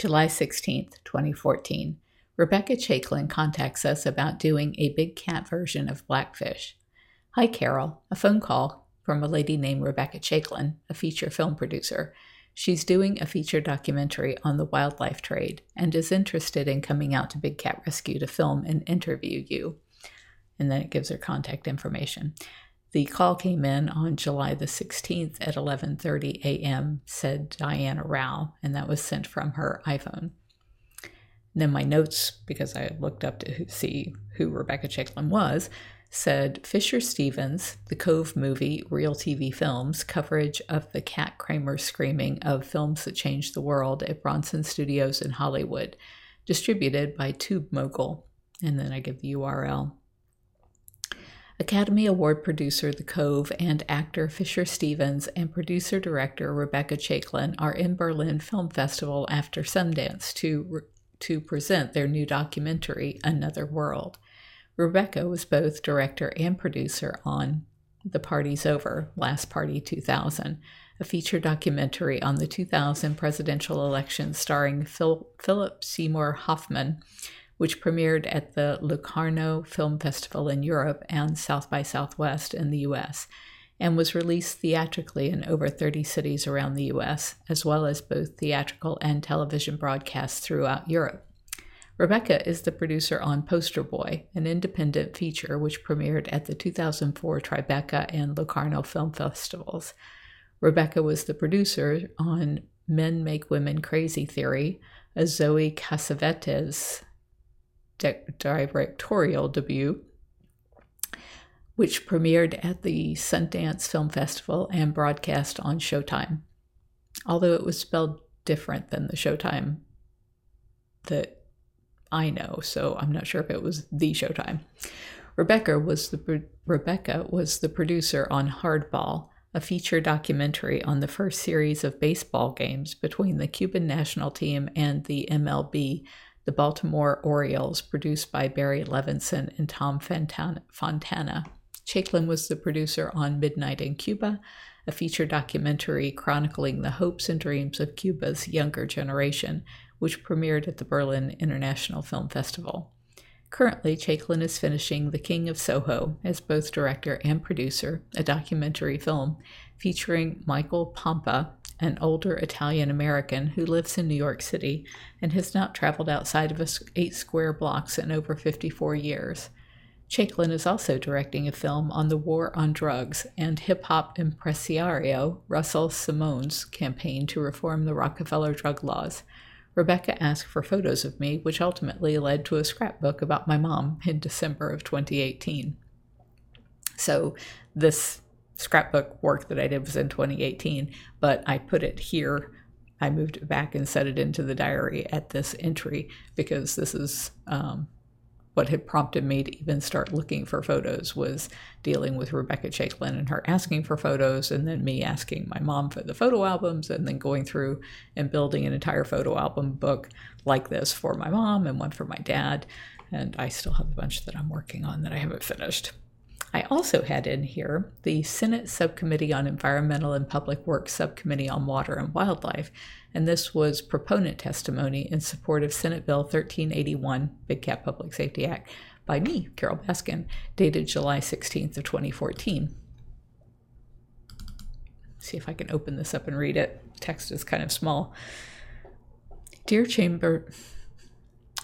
July 16th, 2014. Rebecca Chaiklin contacts us about doing a big cat version of Blackfish. Hi, Carole. A phone call from a lady named Rebecca Chaiklin, a feature film producer. She's doing a feature documentary on the wildlife trade and is interested in coming out to Big Cat Rescue to film and interview you. And then it gives her contact information. The call came in on July the 16th at 11:30 a.m., said Diana Rao, and that was sent from her iPhone. And then my notes, because I looked up to see who Rebecca Chaiklin was, said Fisher Stevens, the Cove movie, Real TV Films, coverage of the Cat Kramer screaming of films that changed the world at Bronson Studios in Hollywood, distributed by Tube Mogul. And then I give the URL. Academy Award producer The Cove and actor Fisher Stevens and producer director Rebecca Chaiklin are in Berlin Film Festival after Sundance to, to present their new documentary, Another World. Rebecca was both director and producer on The Party's Over, Last Party 2000, a feature documentary on the 2000 presidential election starring Phil, Philip Seymour Hoffman, which premiered at the Locarno Film Festival in Europe and South by Southwest in the US, and was released theatrically in over 30 cities around the US, as well as both theatrical and television broadcasts throughout Europe. Rebecca is the producer on Poster Boy, an independent feature which premiered at the 2004 Tribeca and Locarno Film Festivals. Rebecca was the producer on Men Make Women Crazy Theory, a Zoe Cassavetes directorial debut, which premiered at the Sundance Film Festival and broadcast on Showtime. Although it was spelled different than the Showtime that I know, so I'm not sure if it was the Showtime. Rebecca was the Rebecca was the producer on Hardball, a feature documentary on the first series of baseball games between the Cuban national team and the MLB, the Baltimore Orioles, produced by Barry Levinson and Tom Fontana. Chaiklin was the producer on Midnight in Cuba, a feature documentary chronicling the hopes and dreams of Cuba's younger generation, which premiered at the Berlin International Film Festival. Currently, Chaiklin is finishing The King of Soho as both director and producer, a documentary film featuring Michael Pompa, an older Italian American who lives in New York City and has not traveled outside of eight square blocks in over 54 years. Chaiklin is also directing a film on the war on drugs and hip hop impresario Russell Simmons' campaign to reform the Rockefeller drug laws. Rebecca asked for photos of me, which ultimately led to a scrapbook about my mom in December of 2018. So, this scrapbook work that I did was in 2018, but I put it here. I moved it back and set it into the diary at this entry because this is um, what had prompted me to even start looking for photos was dealing with Rebecca Chaiklin and her asking for photos, and then me asking my mom for the photo albums, and then going through and building an entire photo album book like this for my mom and one for my dad. And I still have a bunch that I'm working on that I haven't finished. I also had in here the Senate Subcommittee on Environmental and Public Works Subcommittee on Water and Wildlife, and this was proponent testimony in support of Senate Bill 1381, Big Cat Public Safety Act, by me, Carole Baskin, dated July 16th of 2014. See if I can open this up and read it. Text is kind of small. Dear Chamber,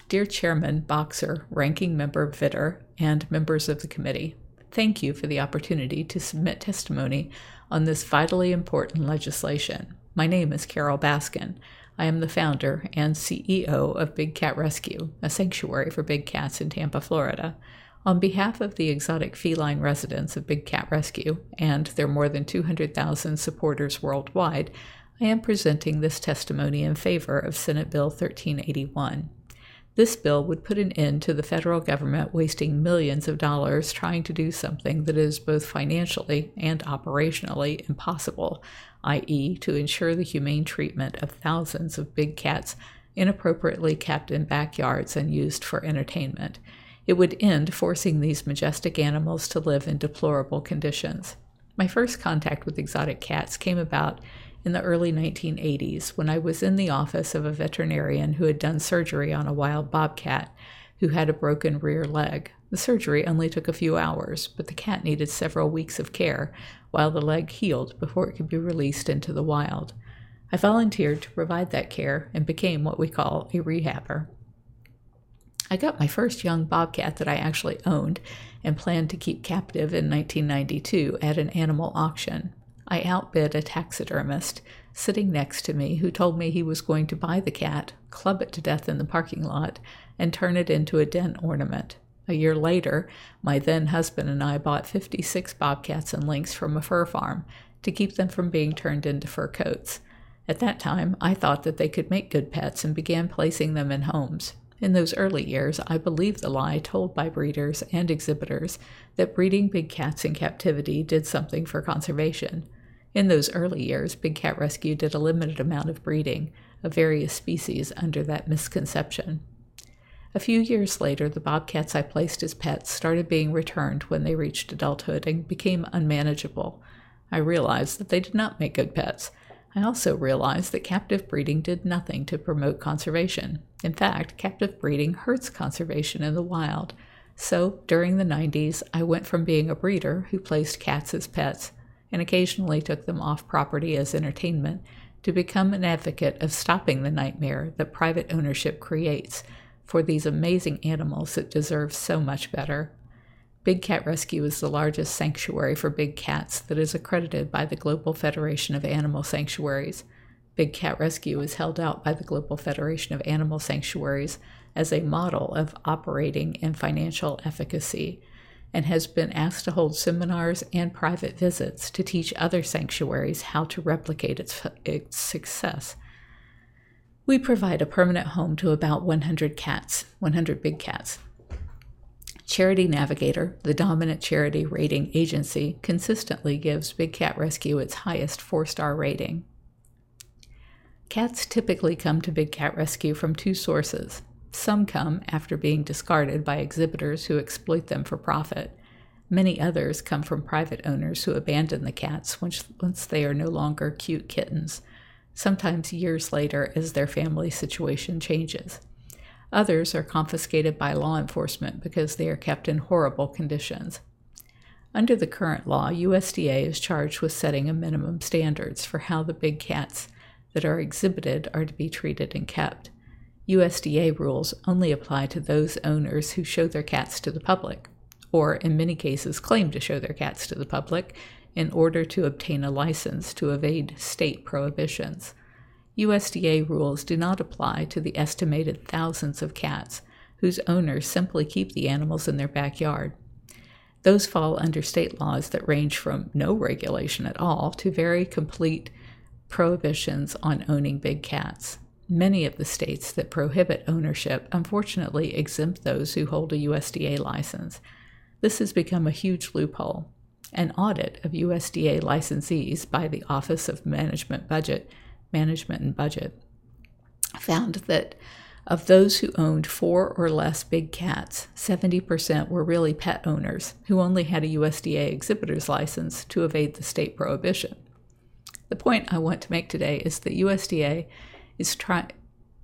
Dear Chairman Boxer, Ranking Member Vitter, and members of the committee, Thank you for the opportunity to submit testimony on this vitally important legislation. My name is Carole Baskin. I am the founder and CEO of Big Cat Rescue, a sanctuary for big cats in Tampa, Florida. On behalf of the exotic feline residents of Big Cat Rescue and their more than 200,000 supporters worldwide, I am presenting this testimony in favor of Senate Bill 1381. This bill would put an end to the federal government wasting millions of dollars trying to do something that is both financially and operationally impossible, i.e., to ensure the humane treatment of thousands of big cats inappropriately kept in backyards and used for entertainment. It would end forcing these majestic animals to live in deplorable conditions. My first contact with exotic cats came about in the early 1980s when I was in the office of a veterinarian who had done surgery on a wild bobcat who had a broken rear leg. The surgery only took a few hours, but the cat needed several weeks of care while the leg healed before it could be released into the wild. I volunteered to provide that care and became what we call a rehabber. I got my first young bobcat that I actually owned and planned to keep captive in 1992 at an animal auction. I outbid a taxidermist sitting next to me who told me he was going to buy the cat, club it to death in the parking lot, and turn it into a den ornament. A year later, my then husband and I bought 56 bobcats and lynx from a fur farm to keep them from being turned into fur coats. At that time, I thought that they could make good pets and began placing them in homes. In those early years, I believed the lie told by breeders and exhibitors that breeding big cats in captivity did something for conservation. In those early years, Big Cat Rescue did a limited amount of breeding of various species under that misconception. A few years later, the bobcats I placed as pets started being returned when they reached adulthood and became unmanageable. I realized that they did not make good pets. I also realized that captive breeding did nothing to promote conservation. In fact, captive breeding hurts conservation in the wild. So, during the 90s, I went from being a breeder who placed cats as pets and occasionally took them off property as entertainment to become an advocate of stopping the nightmare that private ownership creates for these amazing animals that deserve so much better. Big Cat Rescue is the largest sanctuary for big cats that is accredited by the Global Federation of Animal Sanctuaries. Big Cat Rescue is held out by the Global Federation of Animal Sanctuaries as a model of operating and financial efficacy and has been asked to hold seminars and private visits to teach other sanctuaries how to replicate its, its success. We provide a permanent home to about 100 cats, 100 big cats. Charity Navigator, the dominant charity rating agency, consistently gives Big Cat Rescue its highest four star rating. Cats typically come to Big Cat Rescue from two sources some come after being discarded by exhibitors who exploit them for profit. Many others come from private owners who abandon the cats once, they are no longer cute kittens, sometimes years later as their family situation changes. Others are confiscated by law enforcement because they are kept in horrible conditions. Under the current law, USDA is charged with setting a minimum standards for how the big cats that are exhibited are to be treated and kept. USDA rules only apply to those owners who show their cats to the public, or in many cases claim to show their cats to the public in order to obtain a license to evade state prohibitions. USDA rules do not apply to the estimated thousands of cats whose owners simply keep the animals in their backyard. Those fall under state laws that range from no regulation at all to very complete prohibitions on owning big cats. Many of the states that prohibit ownership unfortunately exempt those who hold a USDA license. This has become a huge loophole. An audit of USDA licensees by the Office of Management Budget, Management and Budget found that of those who owned four or less big cats, 70% were really pet owners who only had a USDA exhibitor's license to evade the state prohibition. The point I want to make today is that USDA is trying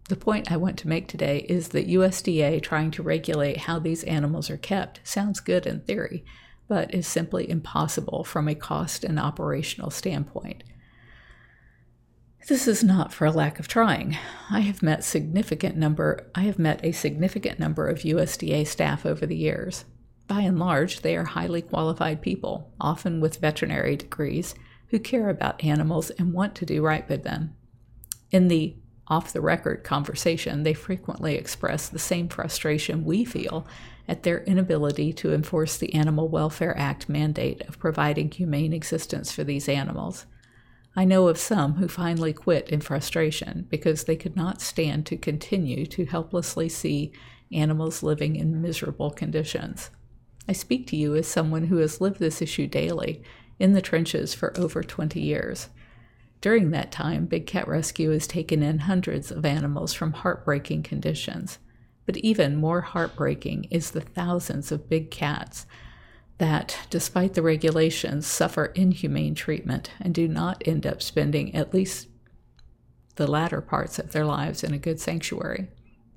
the point I want to make today is that USDA trying to regulate how these animals are kept sounds good in theory, but is simply impossible from a cost and operational standpoint. This is not for a lack of trying. I have met significant number I have met a significant number of USDA staff over the years. By and large, they are highly qualified people, often with veterinary degrees, who care about animals and want to do right by them. In the off the record conversation, they frequently express the same frustration we feel at their inability to enforce the Animal Welfare Act mandate of providing humane existence for these animals. I know of some who finally quit in frustration because they could not stand to continue to helplessly see animals living in miserable conditions. I speak to you as someone who has lived this issue daily in the trenches for over 20 years. During that time, Big Cat Rescue has taken in hundreds of animals from heartbreaking conditions. But even more heartbreaking is the thousands of big cats that, despite the regulations, suffer inhumane treatment and do not end up spending at least the latter parts of their lives in a good sanctuary.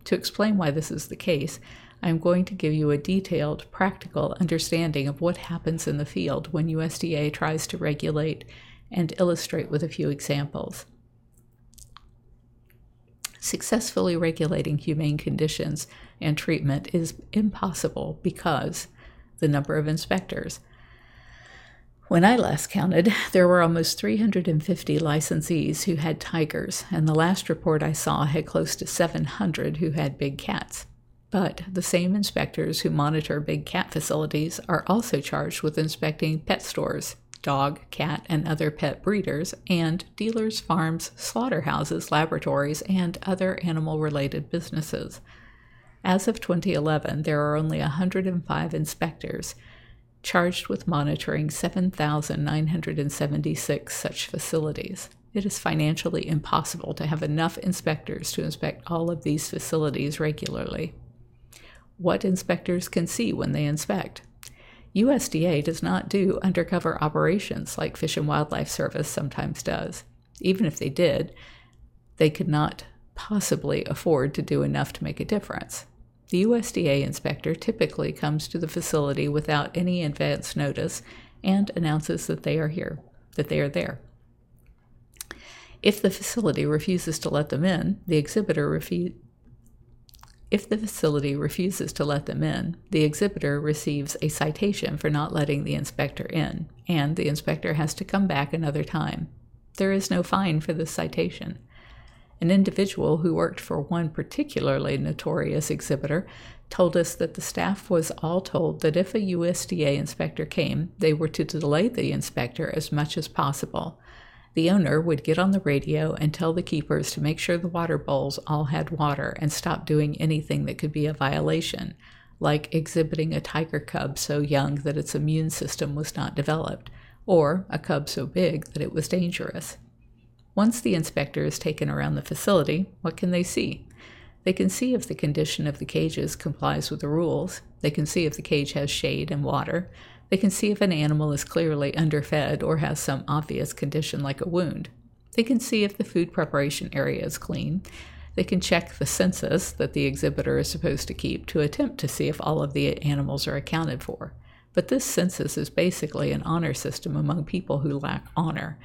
To explain why this is the case, I am going to give you a detailed, practical understanding of what happens in the field when USDA tries to regulate and illustrate with a few examples. Successfully regulating humane conditions and treatment is impossible because the number of inspectors. When I last counted, there were almost 350 licensees who had tigers, and the last report I saw had close to 700 who had big cats. But the same inspectors who monitor big cat facilities are also charged with inspecting pet stores, dog, cat, and other pet breeders, and dealers, farms, slaughterhouses, laboratories, and other animal related businesses. As of 2011, there are only 105 inspectors charged with monitoring 7,976 such facilities. It is financially impossible to have enough inspectors to inspect all of these facilities regularly. What inspectors can see when they inspect? USDA does not do undercover operations like Fish and Wildlife Service sometimes does. Even if they did, they could not possibly afford to do enough to make a difference. The USDA inspector typically comes to the facility without any advance notice and announces that they are here, that they are there. If the facility refuses to let them in, the exhibitor refu- if the facility refuses to let them in, the exhibitor receives a citation for not letting the inspector in, and the inspector has to come back another time. There is no fine for this citation. An individual who worked for one particularly notorious exhibitor told us that the staff was all told that if a USDA inspector came, they were to delay the inspector as much as possible. The owner would get on the radio and tell the keepers to make sure the water bowls all had water and stop doing anything that could be a violation, like exhibiting a tiger cub so young that its immune system was not developed, or a cub so big that it was dangerous. Once the inspector is taken around the facility, what can they see? They can see if the condition of the cages complies with the rules. They can see if the cage has shade and water. They can see if an animal is clearly underfed or has some obvious condition like a wound. They can see if the food preparation area is clean. They can check the census that the exhibitor is supposed to keep to attempt to see if all of the animals are accounted for. But this census is basically an honor system among people who lack honor.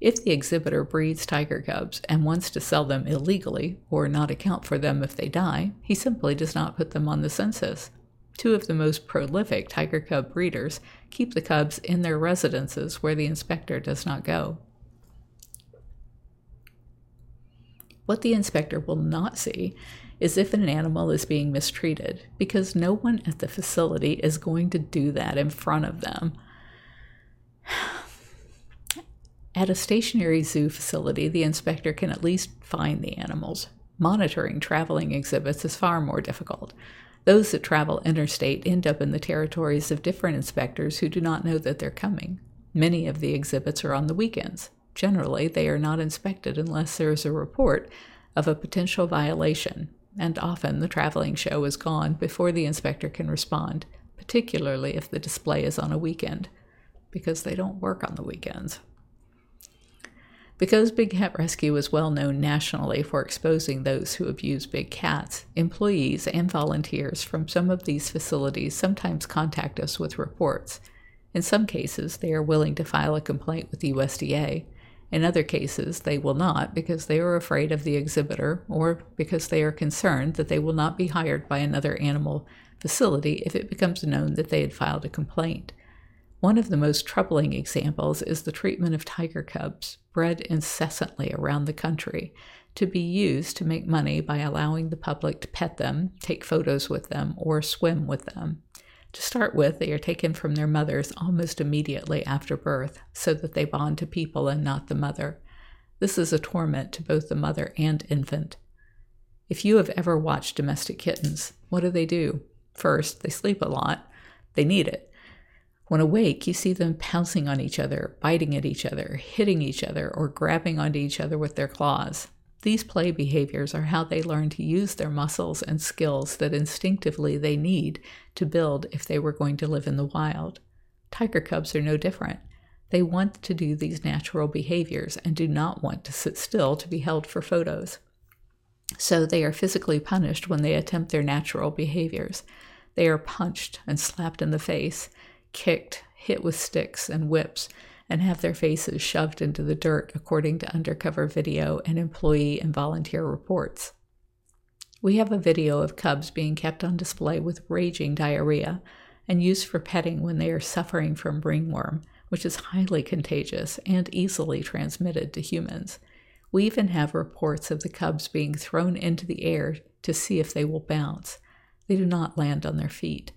If the exhibitor breeds tiger cubs and wants to sell them illegally or not account for them if they die, he simply does not put them on the census. Two of the most prolific tiger cub breeders keep the cubs in their residences where the inspector does not go. What the inspector will not see is if an animal is being mistreated, because no one at the facility is going to do that in front of them. At a stationary zoo facility, the inspector can at least find the animals. Monitoring traveling exhibits is far more difficult. Those that travel interstate end up in the territories of different inspectors who do not know that they're coming. Many of the exhibits are on the weekends. Generally, they are not inspected unless there is a report of a potential violation, and often the traveling show is gone before the inspector can respond, particularly if the display is on a weekend, because they don't work on the weekends. Because Big Cat Rescue is well known nationally for exposing those who abuse big cats, employees and volunteers from some of these facilities sometimes contact us with reports. In some cases, they are willing to file a complaint with the USDA. In other cases, they will not because they are afraid of the exhibitor or because they are concerned that they will not be hired by another animal facility if it becomes known that they had filed a complaint. One of the most troubling examples is the treatment of tiger cubs, bred incessantly around the country, to be used to make money by allowing the public to pet them, take photos with them, or swim with them. To start with, they are taken from their mothers almost immediately after birth, so that they bond to people and not the mother. This is a torment to both the mother and infant. If you have ever watched domestic kittens, what do they do? First, they sleep a lot. They need it. When awake, you see them pouncing on each other, biting at each other, hitting each other, or grabbing onto each other with their claws. These play behaviors are how they learn to use their muscles and skills that instinctively they need to build if they were going to live in the wild. Tiger cubs are no different. They want to do these natural behaviors and do not want to sit still to be held for photos. So they are physically punished when they attempt their natural behaviors. They are punched and slapped in the face, kicked, hit with sticks and whips, and have their faces shoved into the dirt, according to undercover video and employee and volunteer reports. We have a video of cubs being kept on display with raging diarrhea and used for petting when they are suffering from ringworm, which is highly contagious and easily transmitted to humans. We even have reports of the cubs being thrown into the air to see if they will bounce. They do not land on their feet.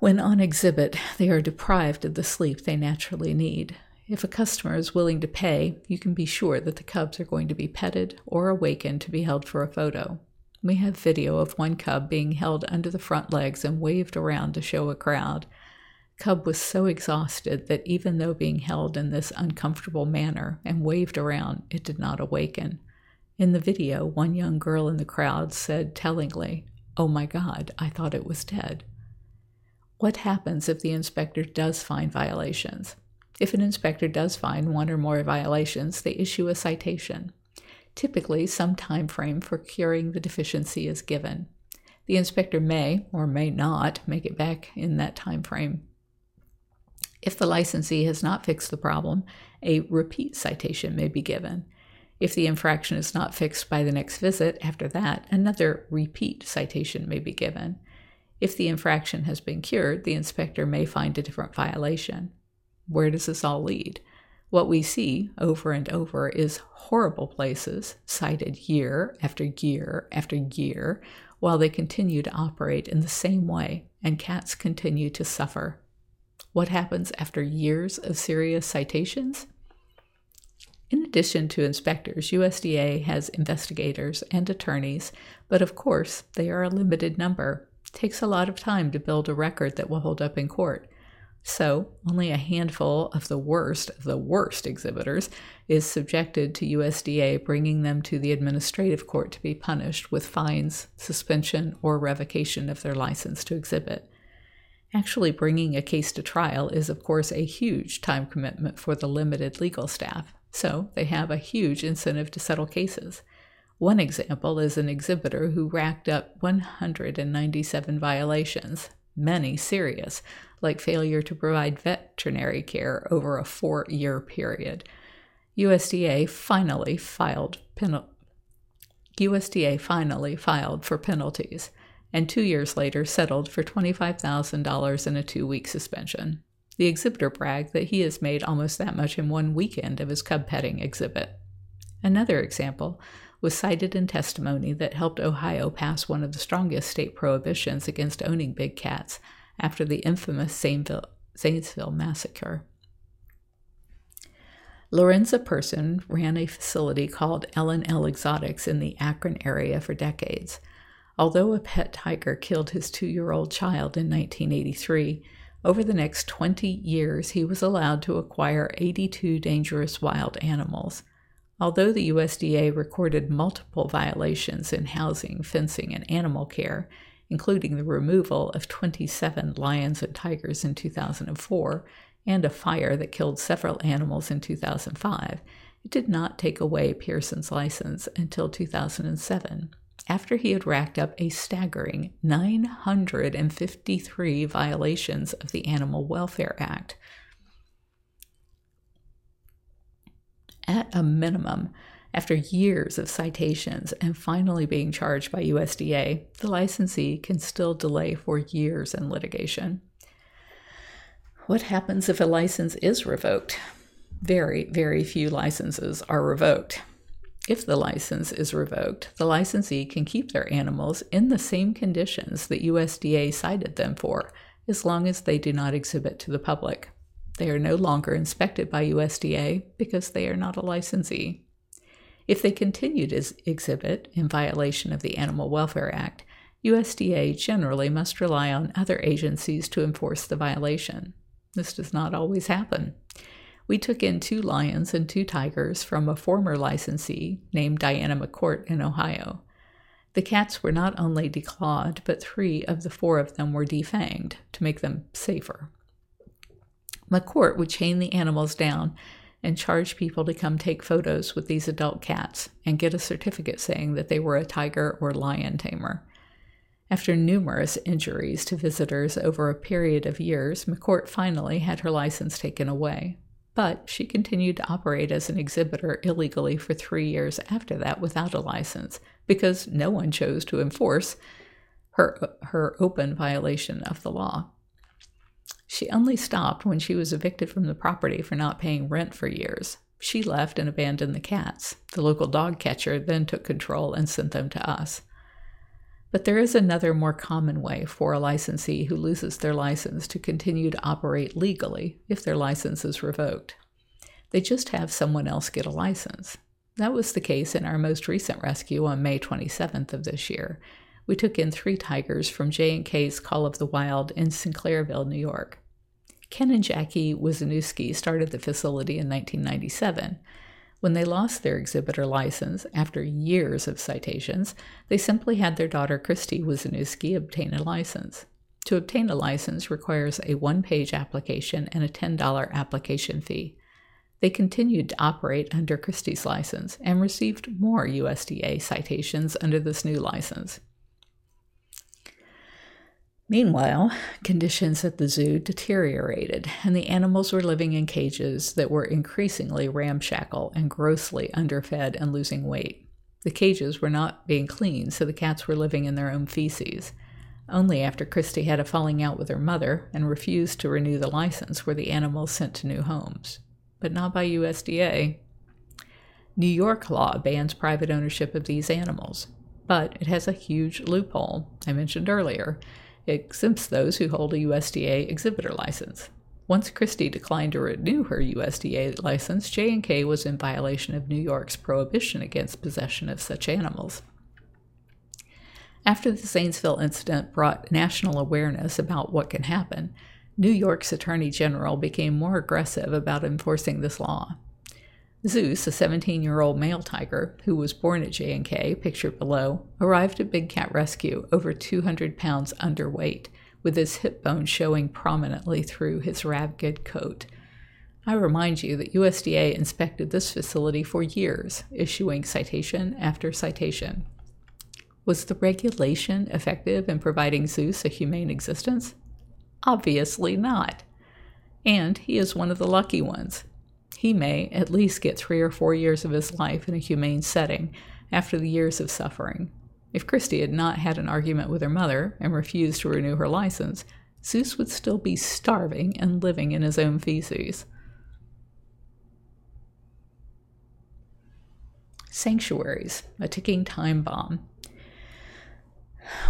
When on exhibit, they are deprived of the sleep they naturally need. If a customer is willing to pay, you can be sure that the cubs are going to be petted or awakened to be held for a photo. We have video of one cub being held under the front legs and waved around to show a crowd. Cub was so exhausted that even though being held in this uncomfortable manner and waved around, it did not awaken. In the video, one young girl in the crowd said tellingly, Oh my God, I thought it was dead. What happens if the inspector does find violations? If an inspector does find one or more violations, they issue a citation. Typically, some time frame for curing the deficiency is given. The inspector may or may not make it back in that time frame. If the licensee has not fixed the problem, a repeat citation may be given. If the infraction is not fixed by the next visit, after that, another repeat citation may be given. If the infraction has been cured, the inspector may find a different violation. Where does this all lead? What we see over and over is horrible places cited year after year after year while they continue to operate in the same way and cats continue to suffer. What happens after years of serious citations? In addition to inspectors, USDA has investigators and attorneys, but of course, they are a limited number takes a lot of time to build a record that will hold up in court. So, only a handful of the worst of the worst exhibitors is subjected to USDA bringing them to the administrative court to be punished with fines, suspension, or revocation of their license to exhibit. Actually, bringing a case to trial is, of course, a huge time commitment for the limited legal staff, so they have a huge incentive to settle cases. One example is an exhibitor who racked up 197 violations, many serious, like failure to provide veterinary care over a four year period. USDA finally filed penal- USDA finally filed for penalties and two years later settled for $25,000 in a two week suspension. The exhibitor bragged that he has made almost that much in one weekend of his cub petting exhibit. Another example was cited in testimony that helped Ohio pass one of the strongest state prohibitions against owning big cats after the infamous Zanesville massacre. Lorenza Pearson ran a facility called L&L Exotics in the Akron area for decades. Although a pet tiger killed his two year old child in 1983, over the next 20 years he was allowed to acquire 82 dangerous wild animals. Although the USDA recorded multiple violations in housing, fencing, and animal care, including the removal of 27 lions and tigers in 2004 and a fire that killed several animals in 2005, it did not take away Pearson's license until 2007, after he had racked up a staggering 953 violations of the Animal Welfare Act, at a minimum, after years of citations and finally being charged by USDA, the licensee can still delay for years in litigation. What happens if a license is revoked? Very, very few licenses are revoked. If the license is revoked, the licensee can keep their animals in the same conditions that USDA cited them for, as long as they do not exhibit to the public. They are no longer inspected by USDA because they are not a licensee. If they continue to exhibit in violation of the Animal Welfare Act, USDA generally must rely on other agencies to enforce the violation. This does not always happen. We took in two lions and two tigers from a former licensee named Diana McCourt in Ohio. The cats were not only declawed, but three of the four of them were defanged to make them safer. McCourt would chain the animals down and charge people to come take photos with these adult cats and get a certificate saying that they were a tiger or lion tamer. After numerous injuries to visitors over a period of years, McCourt finally had her license taken away. But she continued to operate as an exhibitor illegally for three years after that without a license because no one chose to enforce her, her open violation of the law. She only stopped when she was evicted from the property for not paying rent for years. She left and abandoned the cats. The local dog catcher then took control and sent them to us. But there is another more common way for a licensee who loses their license to continue to operate legally if their license is revoked. They just have someone else get a license. That was the case in our most recent rescue on May 27th of this year. We took in three tigers from J&K's Call of the Wild in Sinclairville, New York. Ken and Jackie Wisniewski started the facility in 1997. When they lost their exhibitor license after years of citations, they simply had their daughter Christy Wisniewski obtain a license. To obtain a license requires a one page application and a $10 application fee. They continued to operate under Christie's license and received more USDA citations under this new license. Meanwhile, conditions at the zoo deteriorated, and the animals were living in cages that were increasingly ramshackle and grossly underfed and losing weight. The cages were not being cleaned, so the cats were living in their own feces. Only after Christy had a falling out with her mother and refused to renew the license were the animals sent to new homes. But not by USDA. New York law bans private ownership of these animals, but it has a huge loophole I mentioned earlier exempts those who hold a USDA exhibitor license. Once Christie declined to renew her USDA license, J&K was in violation of New York's prohibition against possession of such animals. After the Zanesville incident brought national awareness about what can happen, New York's Attorney General became more aggressive about enforcing this law. Zeus, a 17 year old male tiger who was born at J&K, pictured below, arrived at Big Cat Rescue over 200 pounds underweight, with his hip bone showing prominently through his ragged coat. I remind you that USDA inspected this facility for years, issuing citation after citation. Was the regulation effective in providing Zeus a humane existence? Obviously not. And he is one of the lucky ones he may at least get three or four years of his life in a humane setting after the years of suffering. If Christy had not had an argument with her mother and refused to renew her license, Zeus would still be starving and living in his own feces. Sanctuaries, a ticking time bomb.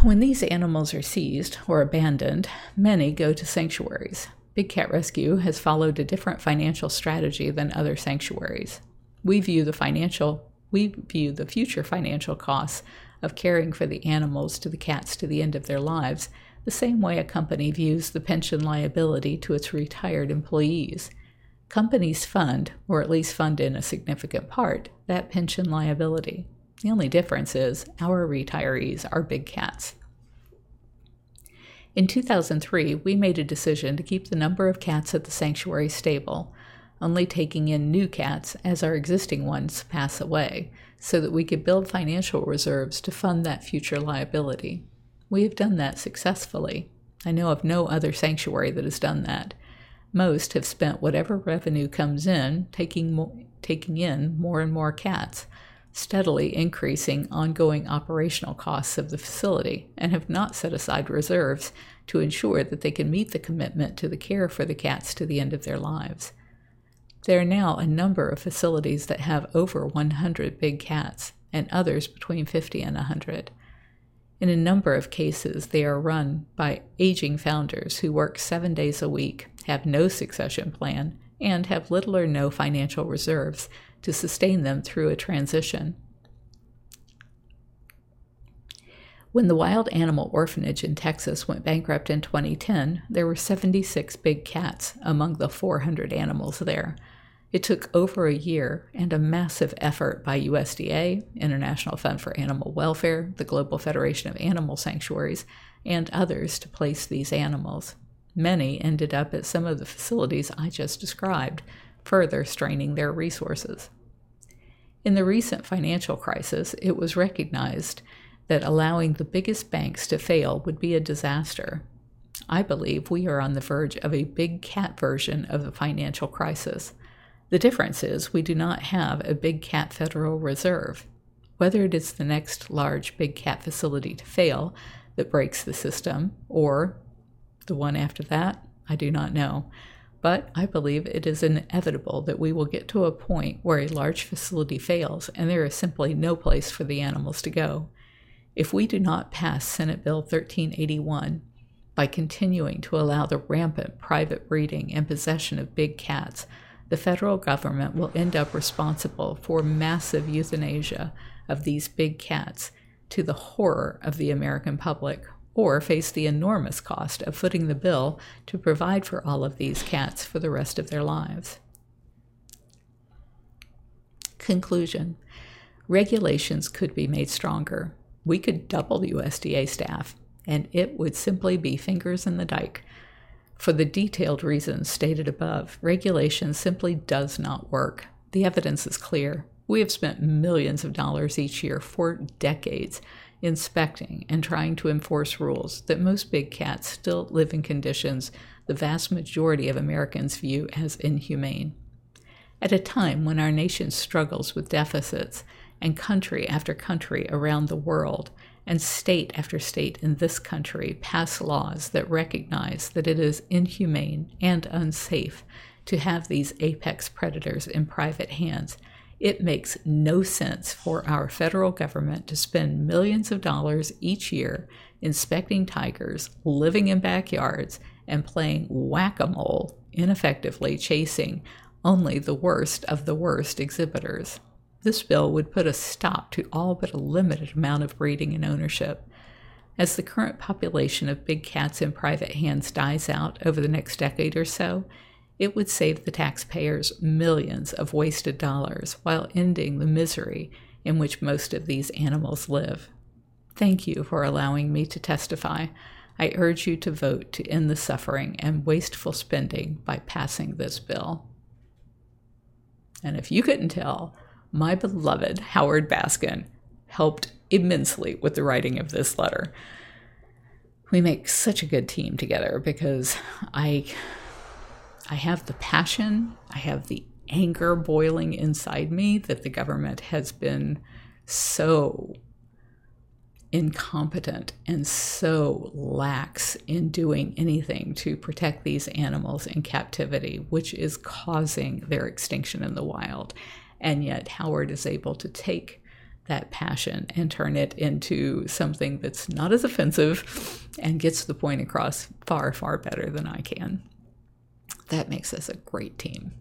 When these animals are seized or abandoned, many go to sanctuaries. Big Cat Rescue has followed a different financial strategy than other sanctuaries. We view the financial we view the future financial costs of caring for the animals to the cats to the end of their lives the same way a company views the pension liability to its retired employees. Companies fund, or at least fund in a significant part, that pension liability. The only difference is our retirees are big cats. In 2003, we made a decision to keep the number of cats at the sanctuary stable, only taking in new cats as our existing ones pass away, so that we could build financial reserves to fund that future liability. We have done that successfully. I know of no other sanctuary that has done that. Most have spent whatever revenue comes in taking, mo- taking in more and more cats, steadily increasing ongoing operational costs of the facility and have not set aside reserves to ensure that they can meet the commitment to the care for the cats to the end of their lives. There are now a number of facilities that have over 100 big cats and others between 50 and 100. In a number of cases, they are run by aging founders who work seven days a week, have no succession plan, and have little or no financial reserves to sustain them through a transition. When the Wild Animal Orphanage in Texas went bankrupt in 2010, there were 76 big cats among the 400 animals there. It took over a year and a massive effort by USDA, International Fund for Animal Welfare, the Global Federation of Animal Sanctuaries, and others to place these animals. Many ended up at some of the facilities I just described, further straining their resources. In the recent financial crisis, it was recognized that allowing the biggest banks to fail would be a disaster. I believe we are on the verge of a big cat version of the financial crisis. The difference is we do not have a big cat Federal Reserve. Whether it is the next large big cat facility to fail that breaks the system, or the one after that, I do not know. But I believe it is inevitable that we will get to a point where a large facility fails and there is simply no place for the animals to go. If we do not pass Senate Bill 1381 by continuing to allow the rampant private breeding and possession of big cats, the federal government will end up responsible for massive euthanasia of these big cats to the horror of the American public, or face the enormous cost of footing the bill to provide for all of these cats for the rest of their lives. Conclusion Regulations could be made stronger. We could double the USDA staff, and it would simply be fingers in the dike. For the detailed reasons stated above, regulation simply does not work. The evidence is clear. We have spent millions of dollars each year for decades inspecting and trying to enforce rules that most big cats still live in conditions the vast majority of Americans view as inhumane. At a time when our nation struggles with deficits, and country after country around the world, and state after state in this country pass laws that recognize that it is inhumane and unsafe to have these apex predators in private hands, it makes no sense for our federal government to spend millions of dollars each year inspecting tigers, living in backyards, and playing whack a mole, ineffectively chasing only the worst of the worst exhibitors. This bill would put a stop to all but a limited amount of breeding and ownership. As the current population of big cats in private hands dies out over the next decade or so, it would save the taxpayers millions of wasted dollars while ending the misery in which most of these animals live. Thank you for allowing me to testify. I urge you to vote to end the suffering and wasteful spending by passing this bill. And if you couldn't tell, my beloved Howard Baskin helped immensely with the writing of this letter. We make such a good team together because I I have the passion, I have the anger boiling inside me that the government has been so incompetent and so lax in doing anything to protect these animals in captivity, which is causing their extinction in the wild. And yet, Howard is able to take that passion and turn it into something that's not as offensive and gets the point across far, far better than I can. That makes us a great team.